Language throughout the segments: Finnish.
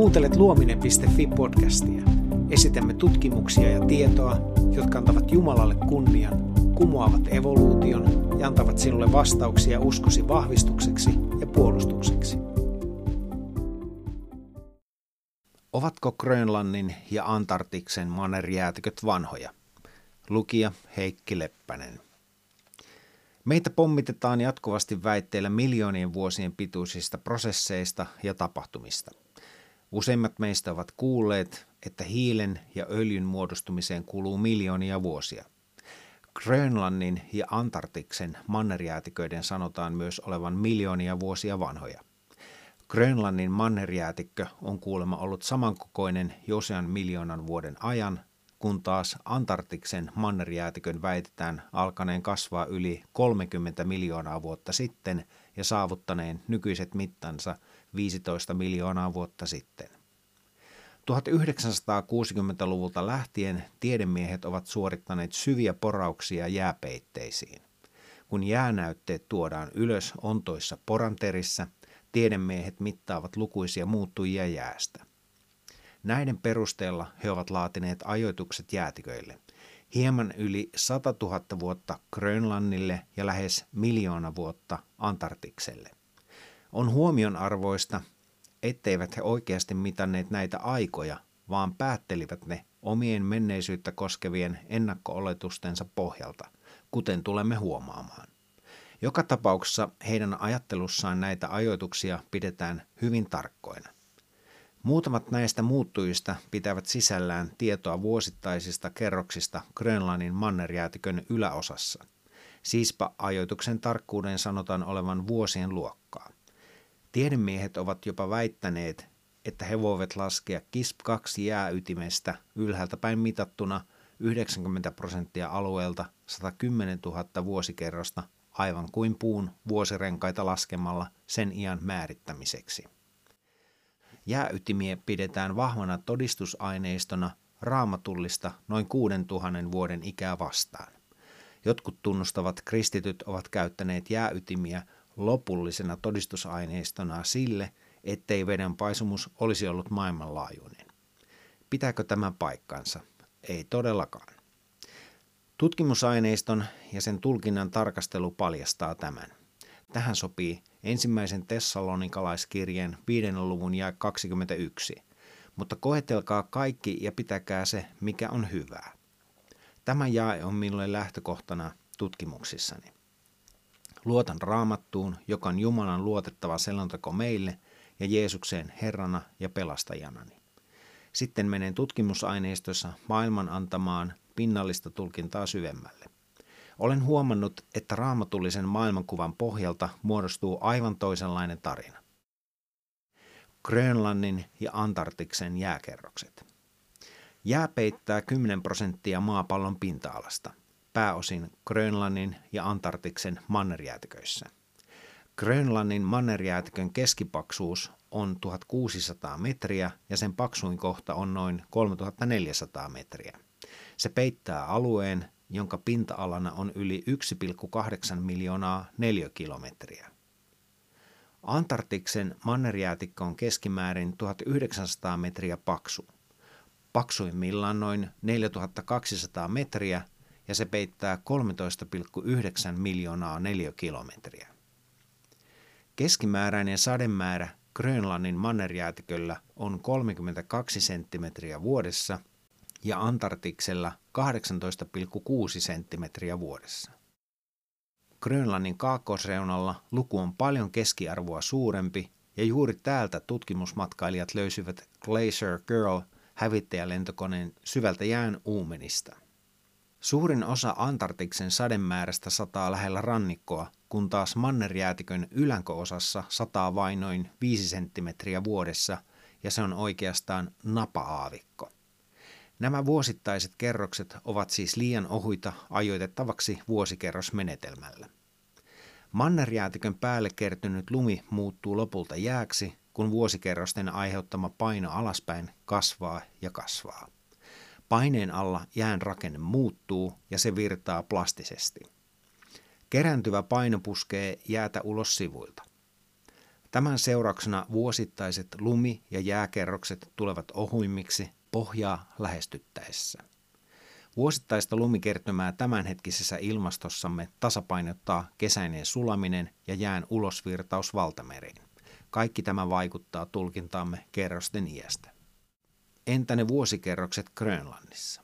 Kuuntelet luominen.fi-podcastia. Esitämme tutkimuksia ja tietoa, jotka antavat Jumalalle kunnian, kumoavat evoluution ja antavat sinulle vastauksia uskosi vahvistukseksi ja puolustukseksi. Ovatko Grönlannin ja Antarktiksen mannerjäätiköt vanhoja? Lukija Heikki Leppänen. Meitä pommitetaan jatkuvasti väitteillä miljoonien vuosien pituisista prosesseista ja tapahtumista. Useimmat meistä ovat kuulleet, että hiilen ja öljyn muodostumiseen kuluu miljoonia vuosia. Grönlannin ja Antarktiksen mannerjäätiköiden sanotaan myös olevan miljoonia vuosia vanhoja. Grönlannin mannerjäätikkö on kuulemma ollut samankokoinen jo usean miljoonan vuoden ajan kun taas Antarktiksen mannerjäätikön väitetään alkaneen kasvaa yli 30 miljoonaa vuotta sitten ja saavuttaneen nykyiset mittansa 15 miljoonaa vuotta sitten. 1960-luvulta lähtien tiedemiehet ovat suorittaneet syviä porauksia jääpeitteisiin. Kun jäänäytteet tuodaan ylös ontoissa poranterissä, tiedemiehet mittaavat lukuisia muuttujia jäästä. Näiden perusteella he ovat laatineet ajoitukset jäätiköille. Hieman yli 100 000 vuotta Grönlannille ja lähes miljoona vuotta Antarktikselle. On huomionarvoista, etteivät he oikeasti mitanneet näitä aikoja, vaan päättelivät ne omien menneisyyttä koskevien ennakko-oletustensa pohjalta, kuten tulemme huomaamaan. Joka tapauksessa heidän ajattelussaan näitä ajoituksia pidetään hyvin tarkkoina. Muutamat näistä muuttujista pitävät sisällään tietoa vuosittaisista kerroksista Grönlannin mannerjäätikön yläosassa. Siispä ajoituksen tarkkuuden sanotaan olevan vuosien luokkaa. Tiedemiehet ovat jopa väittäneet, että he voivat laskea KISP-2 jääytimestä ylhäältä päin mitattuna 90 prosenttia alueelta 110 000 vuosikerrosta aivan kuin puun vuosirenkaita laskemalla sen iän määrittämiseksi. Jääytimiä pidetään vahvana todistusaineistona raamatullista noin 6000 vuoden ikää vastaan. Jotkut tunnustavat kristityt ovat käyttäneet jääytimiä lopullisena todistusaineistona sille, ettei veden paisumus olisi ollut maailmanlaajuinen. Pitääkö tämä paikkansa? Ei todellakaan. Tutkimusaineiston ja sen tulkinnan tarkastelu paljastaa tämän. Tähän sopii ensimmäisen Tessalonikalaiskirjeen 5. luvun ja 21. Mutta koetelkaa kaikki ja pitäkää se, mikä on hyvää. Tämä jae on minulle lähtökohtana tutkimuksissani. Luotan raamattuun, joka on Jumalan luotettava selonteko meille ja Jeesukseen Herrana ja pelastajanani. Sitten menen tutkimusaineistossa maailman antamaan pinnallista tulkintaa syvemmälle. Olen huomannut, että raamatullisen maailmankuvan pohjalta muodostuu aivan toisenlainen tarina. Grönlannin ja Antarktiksen jääkerrokset. Jää peittää 10 prosenttia maapallon pinta-alasta, pääosin Grönlannin ja Antarktiksen mannerjäätiköissä. Grönlannin mannerjäätikön keskipaksuus on 1600 metriä ja sen paksuin kohta on noin 3400 metriä. Se peittää alueen, jonka pinta-alana on yli 1,8 miljoonaa neliökilometriä. Antarktiksen mannerjäätikko on keskimäärin 1900 metriä paksu. Paksuimmillaan noin 4200 metriä ja se peittää 13,9 miljoonaa neliökilometriä. Keskimääräinen sademäärä Grönlannin mannerjäätiköllä on 32 senttimetriä vuodessa – ja Antarktiksella 18,6 senttimetriä vuodessa. Grönlannin kaakkoisreunalla luku on paljon keskiarvoa suurempi ja juuri täältä tutkimusmatkailijat löysivät Glacier Girl hävittäjälentokoneen syvältä jään uumenista. Suurin osa Antarktiksen sademäärästä sataa lähellä rannikkoa, kun taas mannerjäätikön ylänköosassa sataa vain noin 5 senttimetriä vuodessa ja se on oikeastaan napa-aavikko. Nämä vuosittaiset kerrokset ovat siis liian ohuita ajoitettavaksi vuosikerrosmenetelmällä. Mannerjäätikön päälle kertynyt lumi muuttuu lopulta jääksi, kun vuosikerrosten aiheuttama paino alaspäin kasvaa ja kasvaa. Paineen alla jään rakenne muuttuu ja se virtaa plastisesti. Kerääntyvä paino puskee jäätä ulos sivuilta. Tämän seurauksena vuosittaiset lumi- ja jääkerrokset tulevat ohuimmiksi pohjaa lähestyttäessä. Vuosittaista lumikertymää tämänhetkisessä ilmastossamme tasapainottaa kesäinen sulaminen ja jään ulosvirtaus valtameriin. Kaikki tämä vaikuttaa tulkintaamme kerrosten iästä. Entä ne vuosikerrokset Grönlannissa?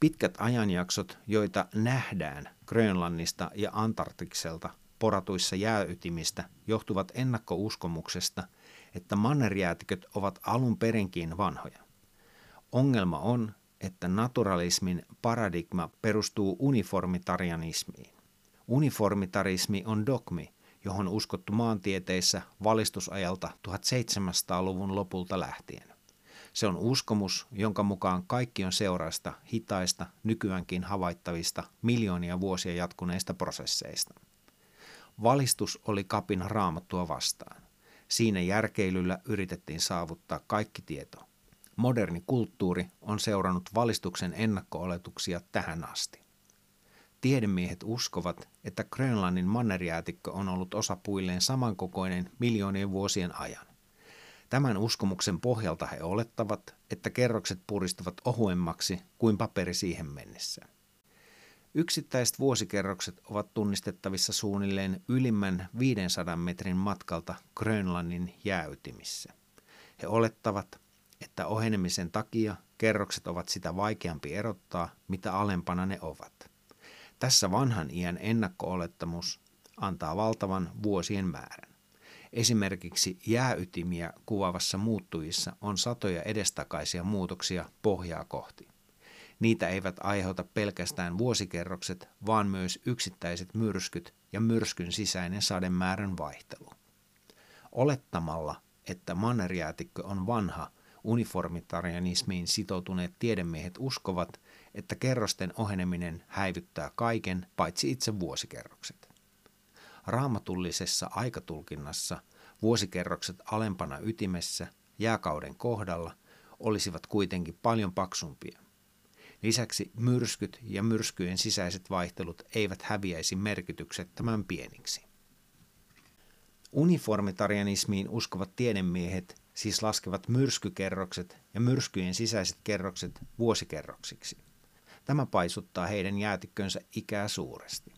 Pitkät ajanjaksot, joita nähdään Grönlannista ja Antarktikselta poratuissa jääytimistä, johtuvat ennakkouskomuksesta, että mannerjäätiköt ovat alun perinkin vanhoja. Ongelma on, että naturalismin paradigma perustuu uniformitarianismiin. Uniformitarismi on dogmi, johon uskottu maantieteissä valistusajalta 1700-luvun lopulta lähtien. Se on uskomus, jonka mukaan kaikki on seurausta hitaista, nykyäänkin havaittavista miljoonia vuosia jatkuneista prosesseista. Valistus oli kapin raamattua vastaan. Siinä järkeilyllä yritettiin saavuttaa kaikki tieto. Moderni kulttuuri on seurannut valistuksen ennakko-oletuksia tähän asti. Tiedemiehet uskovat, että Grönlannin mannerjäätikkö on ollut osapuilleen samankokoinen miljoonien vuosien ajan. Tämän uskomuksen pohjalta he olettavat, että kerrokset puristuvat ohuemmaksi kuin paperi siihen mennessä. Yksittäiset vuosikerrokset ovat tunnistettavissa suunnilleen ylimmän 500 metrin matkalta Grönlannin jääytimissä. He olettavat, että ohenemisen takia kerrokset ovat sitä vaikeampi erottaa, mitä alempana ne ovat. Tässä vanhan iän ennakko-olettamus antaa valtavan vuosien määrän. Esimerkiksi jääytimiä kuvaavassa muuttujissa on satoja edestakaisia muutoksia pohjaa kohti. Niitä eivät aiheuta pelkästään vuosikerrokset, vaan myös yksittäiset myrskyt ja myrskyn sisäinen sademäärän vaihtelu. Olettamalla, että mannerjäätikkö on vanha, uniformitarianismiin sitoutuneet tiedemiehet uskovat, että kerrosten oheneminen häivyttää kaiken paitsi itse vuosikerrokset. Raamatullisessa aikatulkinnassa vuosikerrokset alempana ytimessä jääkauden kohdalla olisivat kuitenkin paljon paksumpia. Lisäksi myrskyt ja myrskyjen sisäiset vaihtelut eivät häviäisi merkityksettömän pieniksi. Uniformitarianismiin uskovat tiedemiehet siis laskevat myrskykerrokset ja myrskyjen sisäiset kerrokset vuosikerroksiksi. Tämä paisuttaa heidän jäätikkönsä ikää suuresti.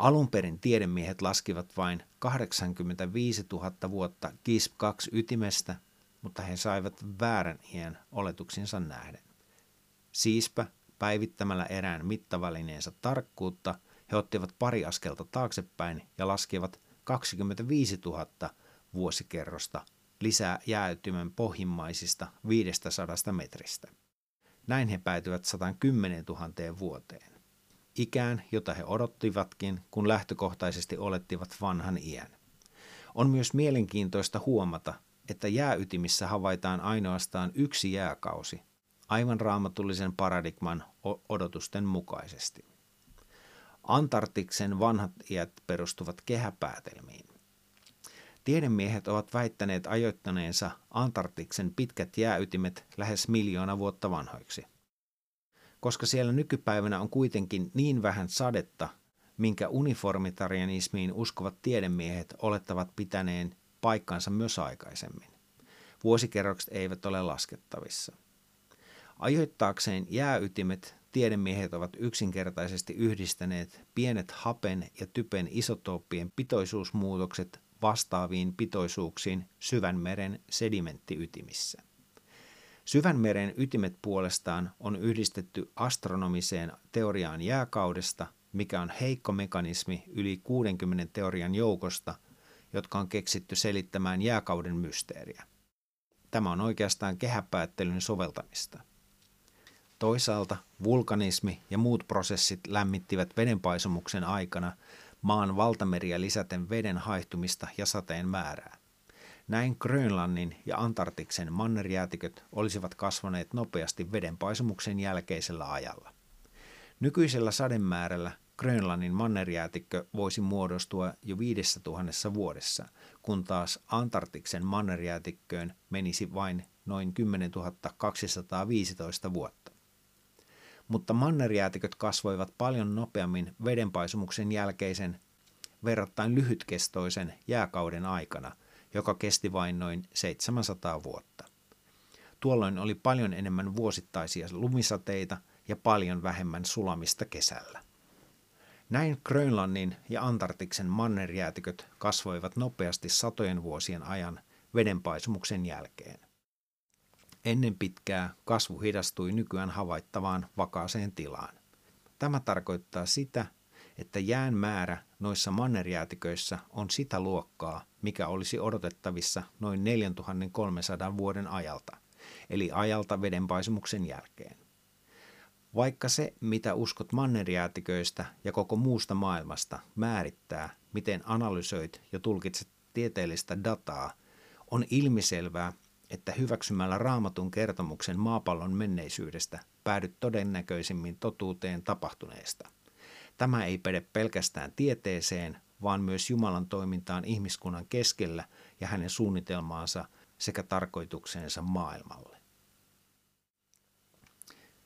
Alun perin tiedemiehet laskivat vain 85 000 vuotta GISP 2 ytimestä, mutta he saivat väärän iän oletuksinsa nähden. Siispä päivittämällä erään mittavälineensä tarkkuutta he ottivat pari askelta taaksepäin ja laskivat 25 000 vuosikerrosta lisää jääytymän pohjimmaisista 500 metristä. Näin he päätyvät 110 000 vuoteen. Ikään, jota he odottivatkin, kun lähtökohtaisesti olettivat vanhan iän. On myös mielenkiintoista huomata, että jääytimissä havaitaan ainoastaan yksi jääkausi, aivan raamatullisen paradigman odotusten mukaisesti. Antarktiksen vanhat iät perustuvat kehäpäätelmiin. Tiedemiehet ovat väittäneet ajoittaneensa Antarktiksen pitkät jääytimet lähes miljoona vuotta vanhoiksi. Koska siellä nykypäivänä on kuitenkin niin vähän sadetta, minkä uniformitarianismiin uskovat tiedemiehet olettavat pitäneen paikkansa myös aikaisemmin. Vuosikerrokset eivät ole laskettavissa. Ajoittaakseen jääytimet tiedemiehet ovat yksinkertaisesti yhdistäneet pienet hapen ja typen isotooppien pitoisuusmuutokset vastaaviin pitoisuuksiin syvänmeren sedimenttiytimissä. Syvänmeren ytimet puolestaan on yhdistetty astronomiseen teoriaan jääkaudesta, mikä on heikko mekanismi yli 60 teorian joukosta, jotka on keksitty selittämään jääkauden mysteeriä. Tämä on oikeastaan kehäpäättelyn soveltamista. Toisaalta vulkanismi ja muut prosessit lämmittivät vedenpaisumuksen aikana maan valtameriä lisäten veden haihtumista ja sateen määrää. Näin Grönlannin ja Antarktiksen mannerjäätiköt olisivat kasvaneet nopeasti vedenpaisumuksen jälkeisellä ajalla. Nykyisellä sademäärällä Grönlannin mannerjäätikkö voisi muodostua jo 5000 vuodessa, kun taas Antarktiksen mannerjäätikköön menisi vain noin 10 215 vuotta mutta mannerjäätiköt kasvoivat paljon nopeammin vedenpaisumuksen jälkeisen verrattain lyhytkestoisen jääkauden aikana, joka kesti vain noin 700 vuotta. Tuolloin oli paljon enemmän vuosittaisia lumisateita ja paljon vähemmän sulamista kesällä. Näin Grönlannin ja Antarktiksen mannerjäätiköt kasvoivat nopeasti satojen vuosien ajan vedenpaisumuksen jälkeen. Ennen pitkää kasvu hidastui nykyään havaittavaan vakaaseen tilaan. Tämä tarkoittaa sitä, että jään määrä noissa mannerjäätiköissä on sitä luokkaa, mikä olisi odotettavissa noin 4300 vuoden ajalta, eli ajalta vedenpaisumuksen jälkeen. Vaikka se, mitä uskot mannerjäätiköistä ja koko muusta maailmasta, määrittää, miten analysoit ja tulkitset tieteellistä dataa, on ilmiselvää, että hyväksymällä raamatun kertomuksen maapallon menneisyydestä päädyt todennäköisimmin totuuteen tapahtuneesta. Tämä ei pede pelkästään tieteeseen, vaan myös Jumalan toimintaan ihmiskunnan keskellä ja hänen suunnitelmaansa sekä tarkoitukseensa maailmalle.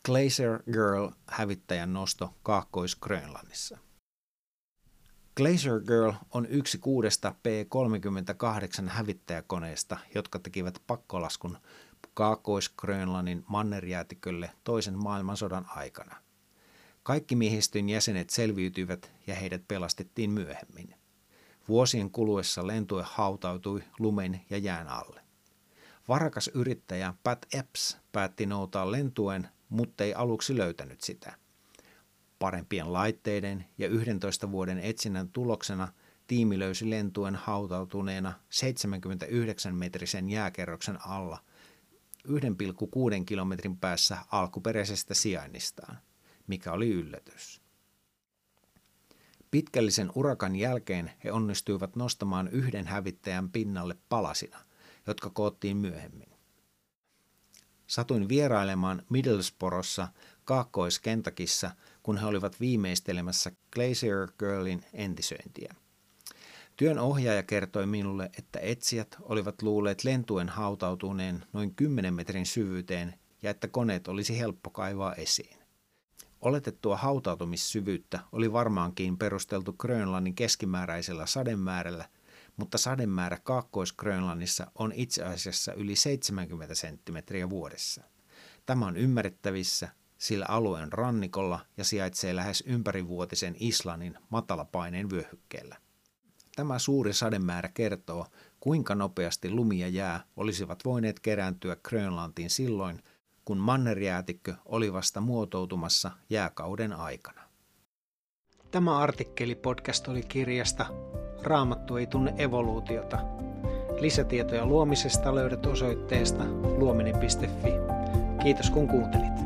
Glacier Girl hävittäjän nosto Kaakkois-Grönlannissa. Glacier Girl on yksi kuudesta P-38 hävittäjäkoneesta, jotka tekivät pakkolaskun Kaakkois-Grönlannin mannerjäätikölle toisen maailmansodan aikana. Kaikki miehistön jäsenet selviytyivät ja heidät pelastettiin myöhemmin. Vuosien kuluessa lentue hautautui lumen ja jään alle. Varakas yrittäjä Pat Epps päätti noutaa lentuen, mutta ei aluksi löytänyt sitä – Parempien laitteiden ja 11 vuoden etsinnän tuloksena tiimi löysi lentuen hautautuneena 79-metrisen jääkerroksen alla 1,6 kilometrin päässä alkuperäisestä sijainnistaan, mikä oli yllätys. Pitkällisen urakan jälkeen he onnistuivat nostamaan yhden hävittäjän pinnalle palasina, jotka koottiin myöhemmin. Satuin vierailemaan Middlesborossa Kaakkois-Kentakissa – kun he olivat viimeistelemässä Glacier Girlin entisöintiä. Työn ohjaaja kertoi minulle, että etsijät olivat luulleet lentuen hautautuneen noin 10 metrin syvyyteen ja että koneet olisi helppo kaivaa esiin. Oletettua hautautumissyvyyttä oli varmaankin perusteltu Grönlannin keskimääräisellä sademäärällä, mutta sademäärä Kaakkois-Grönlannissa on itse asiassa yli 70 senttimetriä vuodessa. Tämä on ymmärrettävissä, sillä alueen rannikolla ja sijaitsee lähes ympärivuotisen Islannin matalapaineen vyöhykkeellä. Tämä suuri sademäärä kertoo, kuinka nopeasti lumi ja jää olisivat voineet kerääntyä Grönlantiin silloin, kun mannerjäätikkö oli vasta muotoutumassa jääkauden aikana. Tämä artikkeli podcast oli kirjasta Raamattu ei tunne evoluutiota. Lisätietoja luomisesta löydät osoitteesta luominen.fi. Kiitos kun kuuntelit.